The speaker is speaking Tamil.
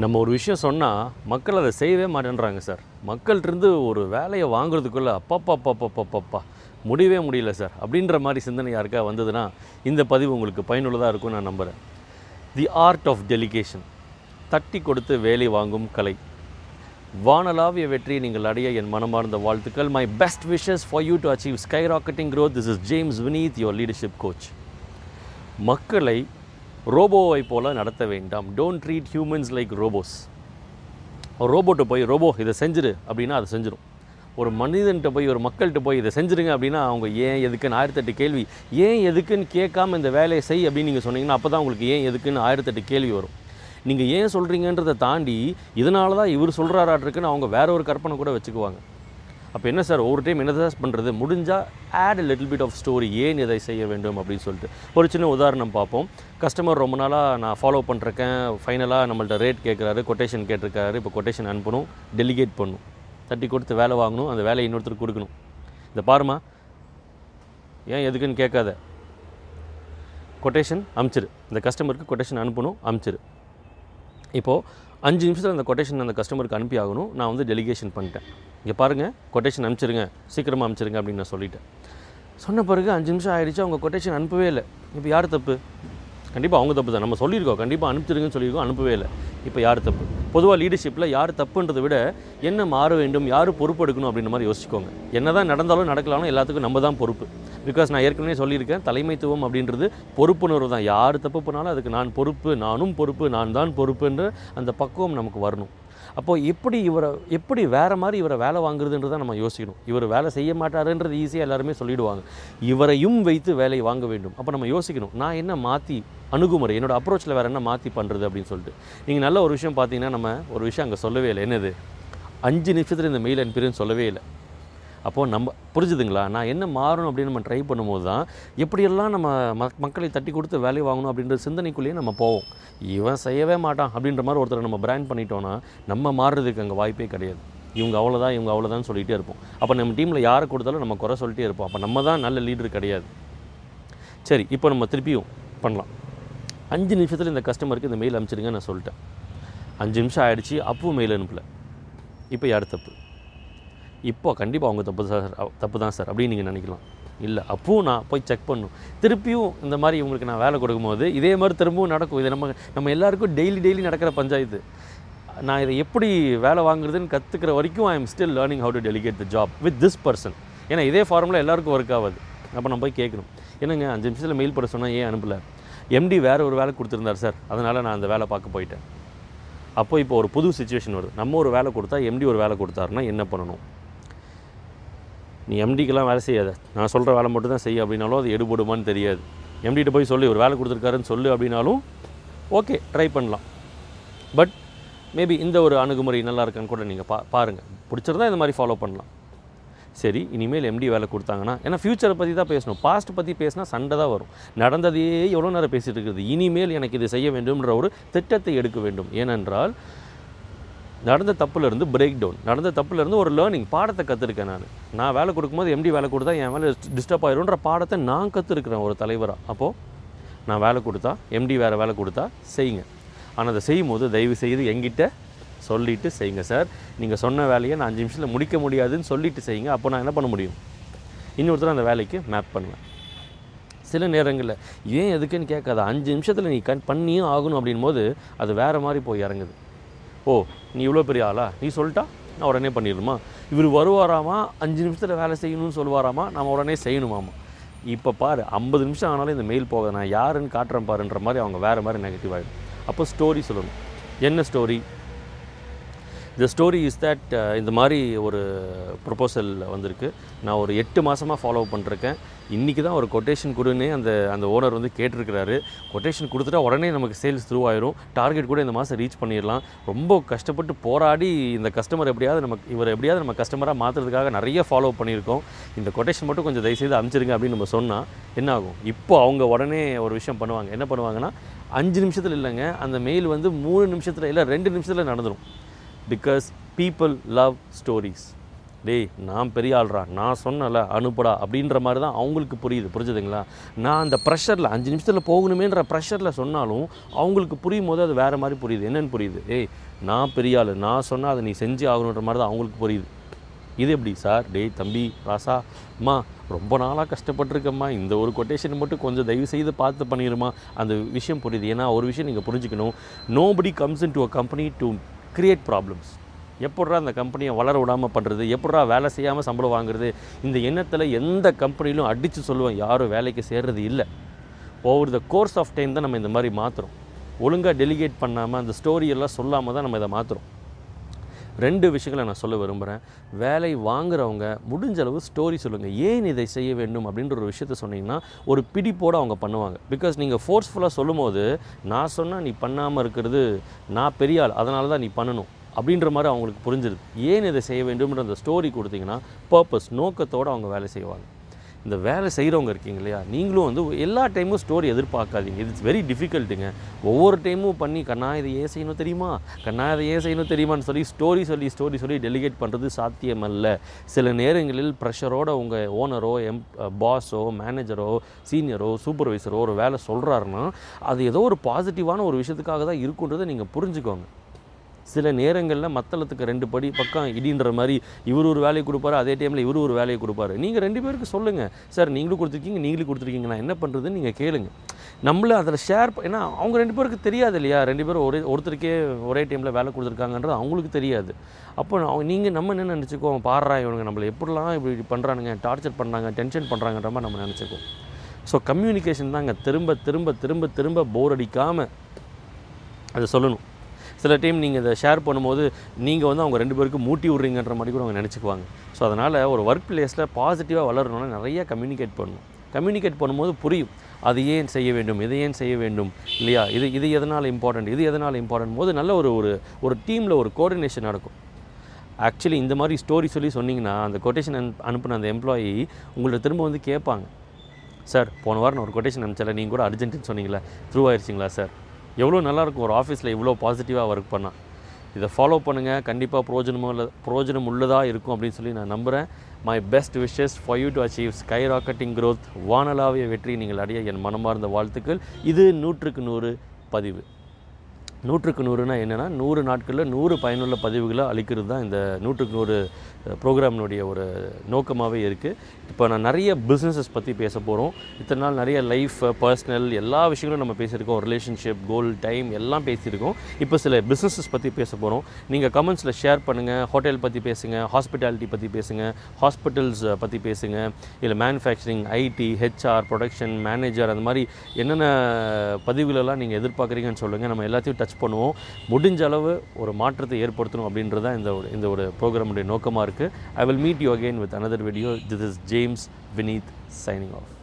நம்ம ஒரு விஷயம் சொன்னால் மக்கள் அதை செய்யவே மாட்டேன்றாங்க சார். மக்கள்கிட்டருந்து ஒரு வேலையை வாங்குறதுக்குள்ளே அப்பப்பப்பப்பப்பப்பா அப்பப்பா முடியவே முடியல சார் அப்படின்ற மாதிரி சிந்தனை யாருக்கா வந்ததுன்னா இந்த பதிவு உங்களுக்கு பயனுள்ளதாக இருக்கும் நான் நம்புகிறேன் தி ஆர்ட் ஆஃப் டெலிகேஷன் தட்டி கொடுத்து வேலை வாங்கும் கலை. வானலாவிய வெற்றியை நீங்கள் அடைய என் மனமார்ந்த வாழ்த்துக்கள். My best wishes for you to achieve sky rocketing growth this is James Vineeth your leadership coach மக்களை ரோபோவை போல் நடத்த வேண்டாம். Don't treat humans like robots ஒரு போய் ரோபோ இதை செஞ்சிரு அப்படின்னா அதை செஞ்சிடும் ஒரு மனிதன்கிட்ட போய் ஒரு மக்கள்கிட்ட போய் இதை செஞ்சிருங்க அப்படின்னா அவங்க ஏன் எதுக்குன்னு ஆயிரத்தெட்டு கேள்வி. ஏன் எதுக்குன்னு கேட்காம இந்த வேலையை செய் அப்படின்னு நீங்கள் சொன்னீங்கன்னா அப்போ தான் உங்களுக்கு ஏன் எதுக்குன்னு ஆயிரத்தெட்டு கேள்வி வரும். நீங்கள் ஏன் சொல்கிறீங்கன்றதை தாண்டி இதனால தான் இவர் சொல்கிறாராட்டிருக்குன்னு அவங்க வேற ஒரு கற்பனை கூட வச்சுக்குவாங்க. அப்போ என்ன சார் ஒவ்வொரு டைம் என்ன தான் பண்ணுறது முடிஞ்சால் add little bit of story ஏன் இதை செய்ய வேண்டும் அப்படின்னு சொல்லிட்டு. ஒரு சின்ன உதாரணம் பார்ப்போம். கஸ்டமர் ரொம்ப நாளாக நான் ஃபாலோ பண்ணுறேன் ஃபைனலாக நம்மள்ட்ட ரேட் கேட்குறாரு கொட்டேஷன் கேட்டிருக்காரு. இப்போ கொட்டேஷன் அனுப்பணும் டெலிகேட் பண்ணணும் தட்டி கொடுத்து வேலை வாங்கணும் அந்த வேலையை இன்னொருத்தருக்கு கொடுக்கணும். இந்த பாருமா ஏன் எதுக்குன்னு கேட்காத. கொட்டேஷன் அமிச்சிரு. இந்த கஸ்டமருக்கு கொட்டேஷன் அனுப்பணும் அனுப்பிச்சிரு இப்போது அஞ்சு நிமிஷத்தில் அந்த கொட்டேஷன் அந்த கஸ்டமருக்கு அனுப்பி ஆகணும் நான் வந்து டெலிகேஷன் பண்ணிட்டேன். இங்கே பாருங்கள் கொட்டேஷன் அனுப்பிச்சிருங்க சீக்கிரமாக அனுப்பிச்சிருங்க அப்படின்னு நான் சொல்லிட்டேன். சொன்ன பிறகு அஞ்சு நிமிஷம் ஆயிடுச்சு அவங்க கொட்டேஷன் அனுப்பவே இல்லை. இப்போ யார் தப்பு? கண்டிப்பாக அவங்க தப்பு தான். நம்ம சொல்லியிருக்கோம் கண்டிப்பாக அனுப்பிச்சிருங்கன்னு சொல்லியிருக்கோம் அனுப்பவே இல்லை. இப்போ யார் தப்பு? பொதுவாக லீடர்ஷிப்பில் யார் தப்புன்றதை விட என்ன மாற வேண்டும் யார் பொறுப்பு எடுக்கணும் அப்படின்ற மாதிரி யோசிச்சுக்கோங்க. என்ன தான் நடந்தாலும் நடக்கலாம்னு எல்லாத்துக்கும் நம்ம தான் பொறுப்பு. பிகாஸ் நான் ஏற்கனவே சொல்லியிருக்கேன் தலைமைத்துவம் அப்படின்றது பொறுப்புணர்வு தான். யார் தப்பு பண்ணாலும் அதுக்கு நான் பொறுப்பு நானும் பொறுப்பு நான் தான் பொறுப்புன்ற அந்த பக்குவம் நமக்கு வரணும். அப்போது எப்படி இவரை எப்படி வேற மாதிரி இவரை வேலை வாங்குறதுன்றதை நம்ம யோசிக்கணும். இவர் வேலை செய்ய மாட்டாருன்றது ஈஸியாக எல்லாருமே சொல்லிவிடுவாங்க இவரையும் வைத்து வேலையை வாங்க வேண்டும். அப்போ நம்ம யோசிக்கணும் நான் என்ன மாற்றி அணுகுமுறை என்னோடய அப்ரோச்சில் வேறு என்ன மாற்றி பண்ணுறது அப்படின்னு சொல்லிட்டு. நீங்கள் நல்ல ஒரு விஷயம் பார்த்தீங்கன்னா நம்ம ஒரு விஷயம் அங்கே சொல்லவே இல்லை. என்னது? அஞ்சு நிமிஷத்தில் இந்த மெயில் அனுப்பிடுன்னு சொல்லவே இல்லை. அப்போது நம்ம புரிஞ்சுதுங்களா? நான் என்ன மாறணும் அப்படின்னு நம்ம ட்ரை பண்ணும்போது தான் எப்படியெல்லாம் நம்ம மக் மக்களை தட்டி கொடுத்து வேலையை வாங்கணும் அப்படின்ற சிந்தனைக்குள்ளேயே நம்ம போவோம். இவன் செய்யவே மாட்டான் அப்படின்ற மாதிரி ஒருத்தரை நம்ம பிராண்ட் பண்ணிட்டோன்னா நம்ம மாறுறதுக்கு அங்கே வாய்ப்பே கிடையாது. இவங்க அவ்வளோதான் இவங்க அவ்வளோதான் சொல்லிகிட்டே இருப்போம். அப்போ நம்ம டீமில் யாரை கொடுத்தாலும் நம்ம குறை சொல்லிட்டே இருப்போம். அப்போ நம்ம தான் நல்ல லீடர் கிடையாது. சரி இப்போ நம்ம திருப்பியும் பண்ணலாம். அஞ்சு நிமிஷத்தில் இந்த கஸ்டமருக்கு இந்த மெயில் அனுப்பிச்சிடுங்க நான் சொல்லிட்டேன். அஞ்சு நிமிஷம் ஆகிடுச்சு அப்பவும் மெயில் அனுப்பல. இப்போ யார் தப்பு? இப்போ கண்டிப்பாக அவங்க தப்பு சார். தப்பு தான் சார் அப்படின்னு நீங்கள் நினைக்கலாம். இல்லை அப்பவும் நான் போய் செக் பண்ணும். திருப்பியும் இந்த மாதிரி இவங்களுக்கு நான் வேலை கொடுக்கும்போது இதே மாதிரி திரும்பவும் நடக்கும். இது நம்ம நம்ம எல்லாருக்கும் டெய்லி டெய்லி நடக்கிற பஞ்சாயத்து நான் இதை எப்படி வேலை வாங்குறதுன்னு கற்றுக்கிற வரைக்கும் I am still learning how to delegate the job with this person ஏன்னா இதே ஃபார்முலா எல்லாருக்கும் ஒர்க் ஆகாது. அப்போ நம்ம போய் கேட்கணும். என்னங்க அஞ்சு நிமிஷத்தில் மெயில் போட சொன்னால் ஏன் அனுப்பலை? எம்டி வேறு ஒரு வேலை கொடுத்துருந்தார் சார். அதனால் நான் அந்த வேலை பார்க்க போயிட்டேன். அப்போ இப்போ ஒரு புது சுச்சுவேஷன் வருது. நம்ம ஒரு வேலை கொடுத்தா எம்டி ஒரு வேலை கொடுத்தாருன்னா என்ன பண்ணணும்? நீ எம்டிக்கெல்லாம் வேலை செய்யாத. நான் சொல்கிற வேலை மட்டும் தான் செய்ய அப்படின்னாலும் அது எடுபடுமான்னு தெரியாது. எம்டிகிட்ட போய் சொல்லி ஒரு வேலை கொடுத்துருக்காருன்னு சொல்லு அப்படின்னாலும் ஓகே ட்ரை பண்ணலாம். பட் மேபி இந்த ஒரு அணுகுமுறை நல்லா இருக்கான்னு கூட நீங்கள் பா பாருங்கள் பிடிச்சிருந்தா இந்த மாதிரி ஃபாலோ பண்ணலாம். சரி இனிமேல் எம்டி வேலை கொடுத்தாங்கன்னா ஏன்னா ஃப்யூச்சரை பற்றி தான் பேசணும். பாஸ்ட் பற்றி பேசினா சண்டை தான் வரும். நடந்ததையே எவ்வளோ நேரம் பேசிகிட்டு இருக்குது? இனிமேல் எனக்கு இது செய்ய வேண்டும்ன்ற ஒரு திட்டத்தை எடுக்க வேண்டும். ஏனென்றால் நடந்த தப்புலேருந்து பிரேக் டவுன் நடந்த தப்புலேருந்து ஒரு லேர்னிங் பாடத்தை கற்றுருக்கேன் நான். நான் வேலை கொடுக்கும்போது எம்டி வேலை கொடுத்தா என் வேலை டிஸ்டர்ப் ஆயிரும்ன்ற பாடத்தை நான் கற்றுருக்குறேன் ஒரு தலைவராக அப்போது நான் வேலை கொடுத்தா எம்டி வேறு வேலை கொடுத்தா செய்யுங்க. ஆனால் அதை செய்யும் போது தயவு செய்து எங்கிட்ட சொல்லிவிட்டு செய்யுங்க சார் நீங்கள் சொன்ன வேலையை நான் அஞ்சு நிமிஷத்தில் முடிக்க முடியாதுன்னு சொல்லிட்டு செய்யுங்க. அப்போ நான் என்ன பண்ண முடியும்? இன்னொருத்தர் அந்த வேலைக்கு மேப் பண்ணுவேன். சில நேரங்களில் ஏன் எதுக்குன்னு கேட்காத? அஞ்சு நிமிஷத்தில் நீ கண் பண்ணியும் ஆகணும் அப்படின் போது அது வேறு மாதிரி போய் இறங்குது. ஓ நீ இவ்வளோ பெரிய ஆளா? நீ சொல்லிட்டா நான் உடனே பண்ணிடணுமா? இவர் வருவாராமா? அஞ்சு நிமிஷத்தில் வேலை செய்யணும்னு சொல்லுவாராமா? நம்ம உடனே செய்யணுமாமா? இப்போ பாரு ஐம்பது நிமிஷம் ஆனாலும் இந்த மெயில் போக நான் யாருன்னு காட்டுறேன் பாருன்ற மாதிரி அவங்க வேறு மாதிரி நெகட்டிவ் ஆகிடும் அப்போ ஸ்டோரி சொல்லணும். என்ன story the story is that இந்த மாதிரி ஒரு ப்ரொப்போசல் வந்திருக்கு. நான் ஒரு எட்டு மாதமாக ஃபாலோ பண்ணிருக்கேன் இன்றைக்கி தான் ஒரு கொட்டேஷன் கொடுன்னு அந்த அந்த ஓனர் வந்து கேட்டிருக்கிறாரு. கொட்டேஷன் கொடுத்துட்டா உடனே நமக்கு சேல்ஸ் த்ரூ ஆயிரும். டார்கெட் கூட இந்த மாதம் ரீச் பண்ணிடலாம். ரொம்ப கஷ்டப்பட்டு போராடி இந்த கஸ்டமர் எப்படியாவது நமக்கு இவர் எப்படியாவது நம்ம கஸ்டமராக மாற்றுறதுக்காக நிறைய ஃபாலோ பண்ணியிருக்கோம். இந்த கொட்டேஷன் மட்டும் கொஞ்சம் தயவுசெய்து அனுப்பிச்சிருங்க அப்படின்னு நம்ம சொன்னால் என்ன ஆகும்? இப்போ அவங்க உடனே ஒரு விஷயம் பண்ணுவாங்க. என்ன பண்ணுவாங்கன்னா அஞ்சு நிமிஷத்தில் இல்லைங்க. அந்த மெயில் வந்து மூணு நிமிஷத்தில் இல்லை ரெண்டு நிமிஷத்தில் நடந்துடும் பிகாஸ் பீப்புள் லவ் ஸ்டோரிஸ் டேய் நான் பெரிய ஆள்றா நான் சொன்னல அனுப்புடா அப்படின்ற மாதிரி தான் அவங்களுக்கு புரியுது. புரிஞ்சுதுங்களா? நான் அந்த ப்ரெஷரில் அஞ்சு நிமிஷத்தில் போகணுமேன்ற ப்ரெஷரில் சொன்னாலும் அவங்களுக்கு புரியும் போது அது வேறு மாதிரி புரியுது. என்னென்னு புரியுது? ஏய் நான் பெரிய ஆள் நான் சொன்னால் அதை நீ செஞ்சு ஆகணுன்ற மாதிரி தான் அவங்களுக்கு புரியுது. இது எப்படி சார்? டேய் தம்பி ராசா அம்மா ரொம்ப நாளாக கஷ்டப்பட்டுருக்கம்மா. இந்த ஒரு கொட்டேஷன் மட்டும் கொஞ்சம் தயவு செய்து பார்த்து பண்ணிடுமா அந்த விஷயம் புரியுது. ஏன்னா ஒரு விஷயம் நீங்கள் புரிஞ்சுக்கணும். Nobody comes into a company to create problems எப்பட்றா அந்த கம்பெனியை வளர விடாமல் பண்ணுறது எப்பட்றா வேலை செய்யாமல் சம்பளம் வாங்குறது? இந்த எண்ணத்தில் எந்த கம்பெனிலும் அடித்து சொல்லுவோம் யாரும் வேலைக்கு சேர்றது இல்லை. Over the course of time தான் நம்ம இந்த மாதிரி மாற்றுறோம் ஒழுங்காக டெலிகேட் பண்ணாமல் அந்த ஸ்டோரியெல்லாம் சொல்லாமல் தான் நம்ம இதை மாற்றுறோம் ரெண்டு விஷயங்களை நான் சொல்ல விரும்புகிறேன் வேலை வாங்குறவங்க முடிஞ்ச அளவு ஸ்டோரி சொல்லுங்கள் ஏன் இதை செய்ய வேண்டும் அப்படின்ற ஒரு விஷயத்த சொன்னீங்கன்னா ஒரு பிடிப்போடு அவங்க பண்ணுவாங்க. பிகாஸ் நீங்கள் ஃபோர்ஸ்ஃபுல்லாக சொல்லும்போது நான் சொன்னால் நீ பண்ணாமல் இருக்கிறது நான் பெரிய ஆள் அதனால தான் நீ பண்ணணும் அப்படின்ற மாதிரி அவங்களுக்கு புரிஞ்சிருது. ஏன் இதை செய்ய வேண்டும்ன்ற அந்த ஸ்டோரி கொடுத்தீங்கன்னா பர்பஸ் நோக்கத்தோடு அவங்க வேலை செய்வாங்க. இந்த வேலை செய்கிறவங்க இருக்கீங்க இல்லையா? நீங்களும் வந்து எல்லா டைமும் ஸ்டோரி எதிர்பார்க்காதீங்க. இட்ஸ் வெரி டிஃபிகல்ட்டுங்க ஒவ்வொரு டைமும் பண்ணி கண்ணா இதை ஏன் செய்யணும் தெரியுமா? கண்ணா இதை ஏன் செய்யணும் தெரியுமான்னு சொல்லி ஸ்டோரி சொல்லி ஸ்டோரி சொல்லி டெலிகேட் பண்ணுறது சாத்தியமல்ல. சில நேரங்களில் ப்ரெஷரோட உங்கள் ஓனரோ எம் பாஸோ மேனேஜரோ சீனியரோ சூப்பர்வைசரோ ஒரு வேலை சொல்கிறாருன்னா அது ஏதோ ஒரு பாசிட்டிவான ஒரு விஷயத்துக்காக தான் இருக்குன்றதை நீங்கள் புரிஞ்சுக்கோங்க. சில நேரங்களில் மத்தளத்துக்கு ரெண்டு படி பக்கம் இடின்ற மாதிரி இவர் ஒரு வேலையை கொடுப்பாரு அதே டைமில் இவர் ஒரு வேலையை கொடுப்பாரு. நீங்கள் ரெண்டு பேருக்கு சொல்லுங்கள் சார் நீங்களும் கொடுத்துருக்கீங்க நீங்களும் கொடுத்துருக்கீங்க. நான் என்ன பண்ணுறதுன்னு நீங்கள் கேளுங்க. நம்மள அதில் ஷேர் ஏன்னா அவங்க ரெண்டு பேருக்கு தெரியாது இல்லையா? ரெண்டு பேரும் ஒரே ஒருத்தருக்கே ஒரே டைமில் வேலை கொடுத்துருக்காங்கன்றது அவங்களுக்கு தெரியாது. அப்போ அவங்க நீங்கள் நம்ம என்ன நினச்சிக்கோம் பாடுறா இவனுங்க நம்மளை எப்படிலாம் இப்படி பண்ணுறானுங்க டார்ச்சர் பண்ணுறாங்க டென்ஷன் பண்ணுறாங்கன்ற மாதிரி நம்ம நினச்சிக்கோம் ஸோ கம்யூனிகேஷன் தாங்க. திரும்ப திரும்ப திரும்ப திரும்ப போர் அடிக்காமல் அதை சொல்லணும். சில டைம் நீங்கள் இதை ஷேர் பண்ணும்போது நீங்கள் வந்து அவங்க ரெண்டு பேருக்கு மூட்டி விட்றீங்கன்ற மாதிரி கூட அவங்க நினச்சிக்குவாங்க. ஸோ அதனால் ஒரு ஒர்க் பிளேஸில் பாசிட்டிவாக வளரணும்னா நிறைய கம்யூனிகேட் பண்ணணும். கம்யூனிகேட் பண்ணும்போது புரியும். அது ஏன் செய்ய வேண்டும்? இதை ஏன் செய்ய வேண்டும்? இல்லையா? இது இது எதனால் இம்பார்ட்டண்ட் இது எதனால் இம்பார்ட்டன்ட் போது நல்ல ஒரு ஒரு ஒரு டீமில் ஒரு கோஆர்டினேஷன் நடக்கும். ஆக்சுவலி இந்த மாதிரி ஸ்டோரி சொல்லி சொன்னீங்கன்னா அந்த கொட்டேஷன் அனுப்பின அந்த எம்ப்ளாயி உங்கள்ட்ட திரும்ப வந்து கேட்பாங்க. சார் போன வாரம் நான் ஒரு கொட்டேஷன் அனுப்பிச்சல நீங்கள் கூட அர்ஜென்ட்டுன்னு சொன்னீங்களே த்ரூ ஆயிடுச்சிங்களா சார் எவ்வளோ நல்லாயிருக்கும் ஒரு ஆஃபீஸில் இவ்வளோ பாசிட்டிவாக ஒர்க் பண்ணால் இதை ஃபாலோ பண்ணுங்கள் கண்டிப்பாக பிரோஜனமும் உள்ள பிரோஜனம் உள்ளதாக இருக்கும் அப்படின்னு சொல்லி நான் நம்புகிறேன் my best wishes for you to achieve sky rocketing growth வானலாவிய வெற்றி நீங்கள் அடைய என் மனமார்ந்த வாழ்த்துக்கள். இது நூற்றுக்கு நூறு பதிவு. நூற்றுக்கு நூறுனா என்னென்னா நூறு நாட்களில் நூறு பயனுள்ள பதிவுகளை அளிக்கிறது தான் இந்த நூற்றுக்கு நூறு ப்ரோக்ராமினுடைய ஒரு நோக்கமாகவே இருக்குது இப்போ நான் நிறைய பிஸ்னஸஸ் பற்றி பேச போகிறோம் இத்தனை நாள் நிறைய லைஃப் பர்சனல் எல்லா விஷயங்களும் நம்ம பேசியிருக்கோம். ரிலேஷன்ஷிப் கோல் டைம் எல்லாம் பேசியிருக்கோம். இப்போ சில பிஸ்னஸஸ் பற்றி பேச போகிறோம் நீங்கள் கமெண்ட்ஸில் ஷேர் பண்ணுங்கள் ஹோட்டல் பற்றி பேசுங்க ஹாஸ்பிட்டாலிட்டி பற்றி பேசுங்க ஹாஸ்பிட்டல்ஸ் பற்றி பேசுங்க. இல்லை manufacturing IT HR production manager அந்த மாதிரி என்னென்ன பதிவுகளெல்லாம் நீங்கள் எதிர்பார்க்குறீங்கன்னு சொல்லுங்கள் நம்ம எல்லாத்தையும் டச் பண்ணுவோம். முடிஞ்ச அளவு ஒரு மாற்றத்தை ஏற்படுத்தணும் அப்படின்றது தான் இந்த ஒரு இந்த ஒரு ப்ரோக்ராமுடைய நோக்கமாக இருக்குது I will meet you again with another video this is James Vineeth signing off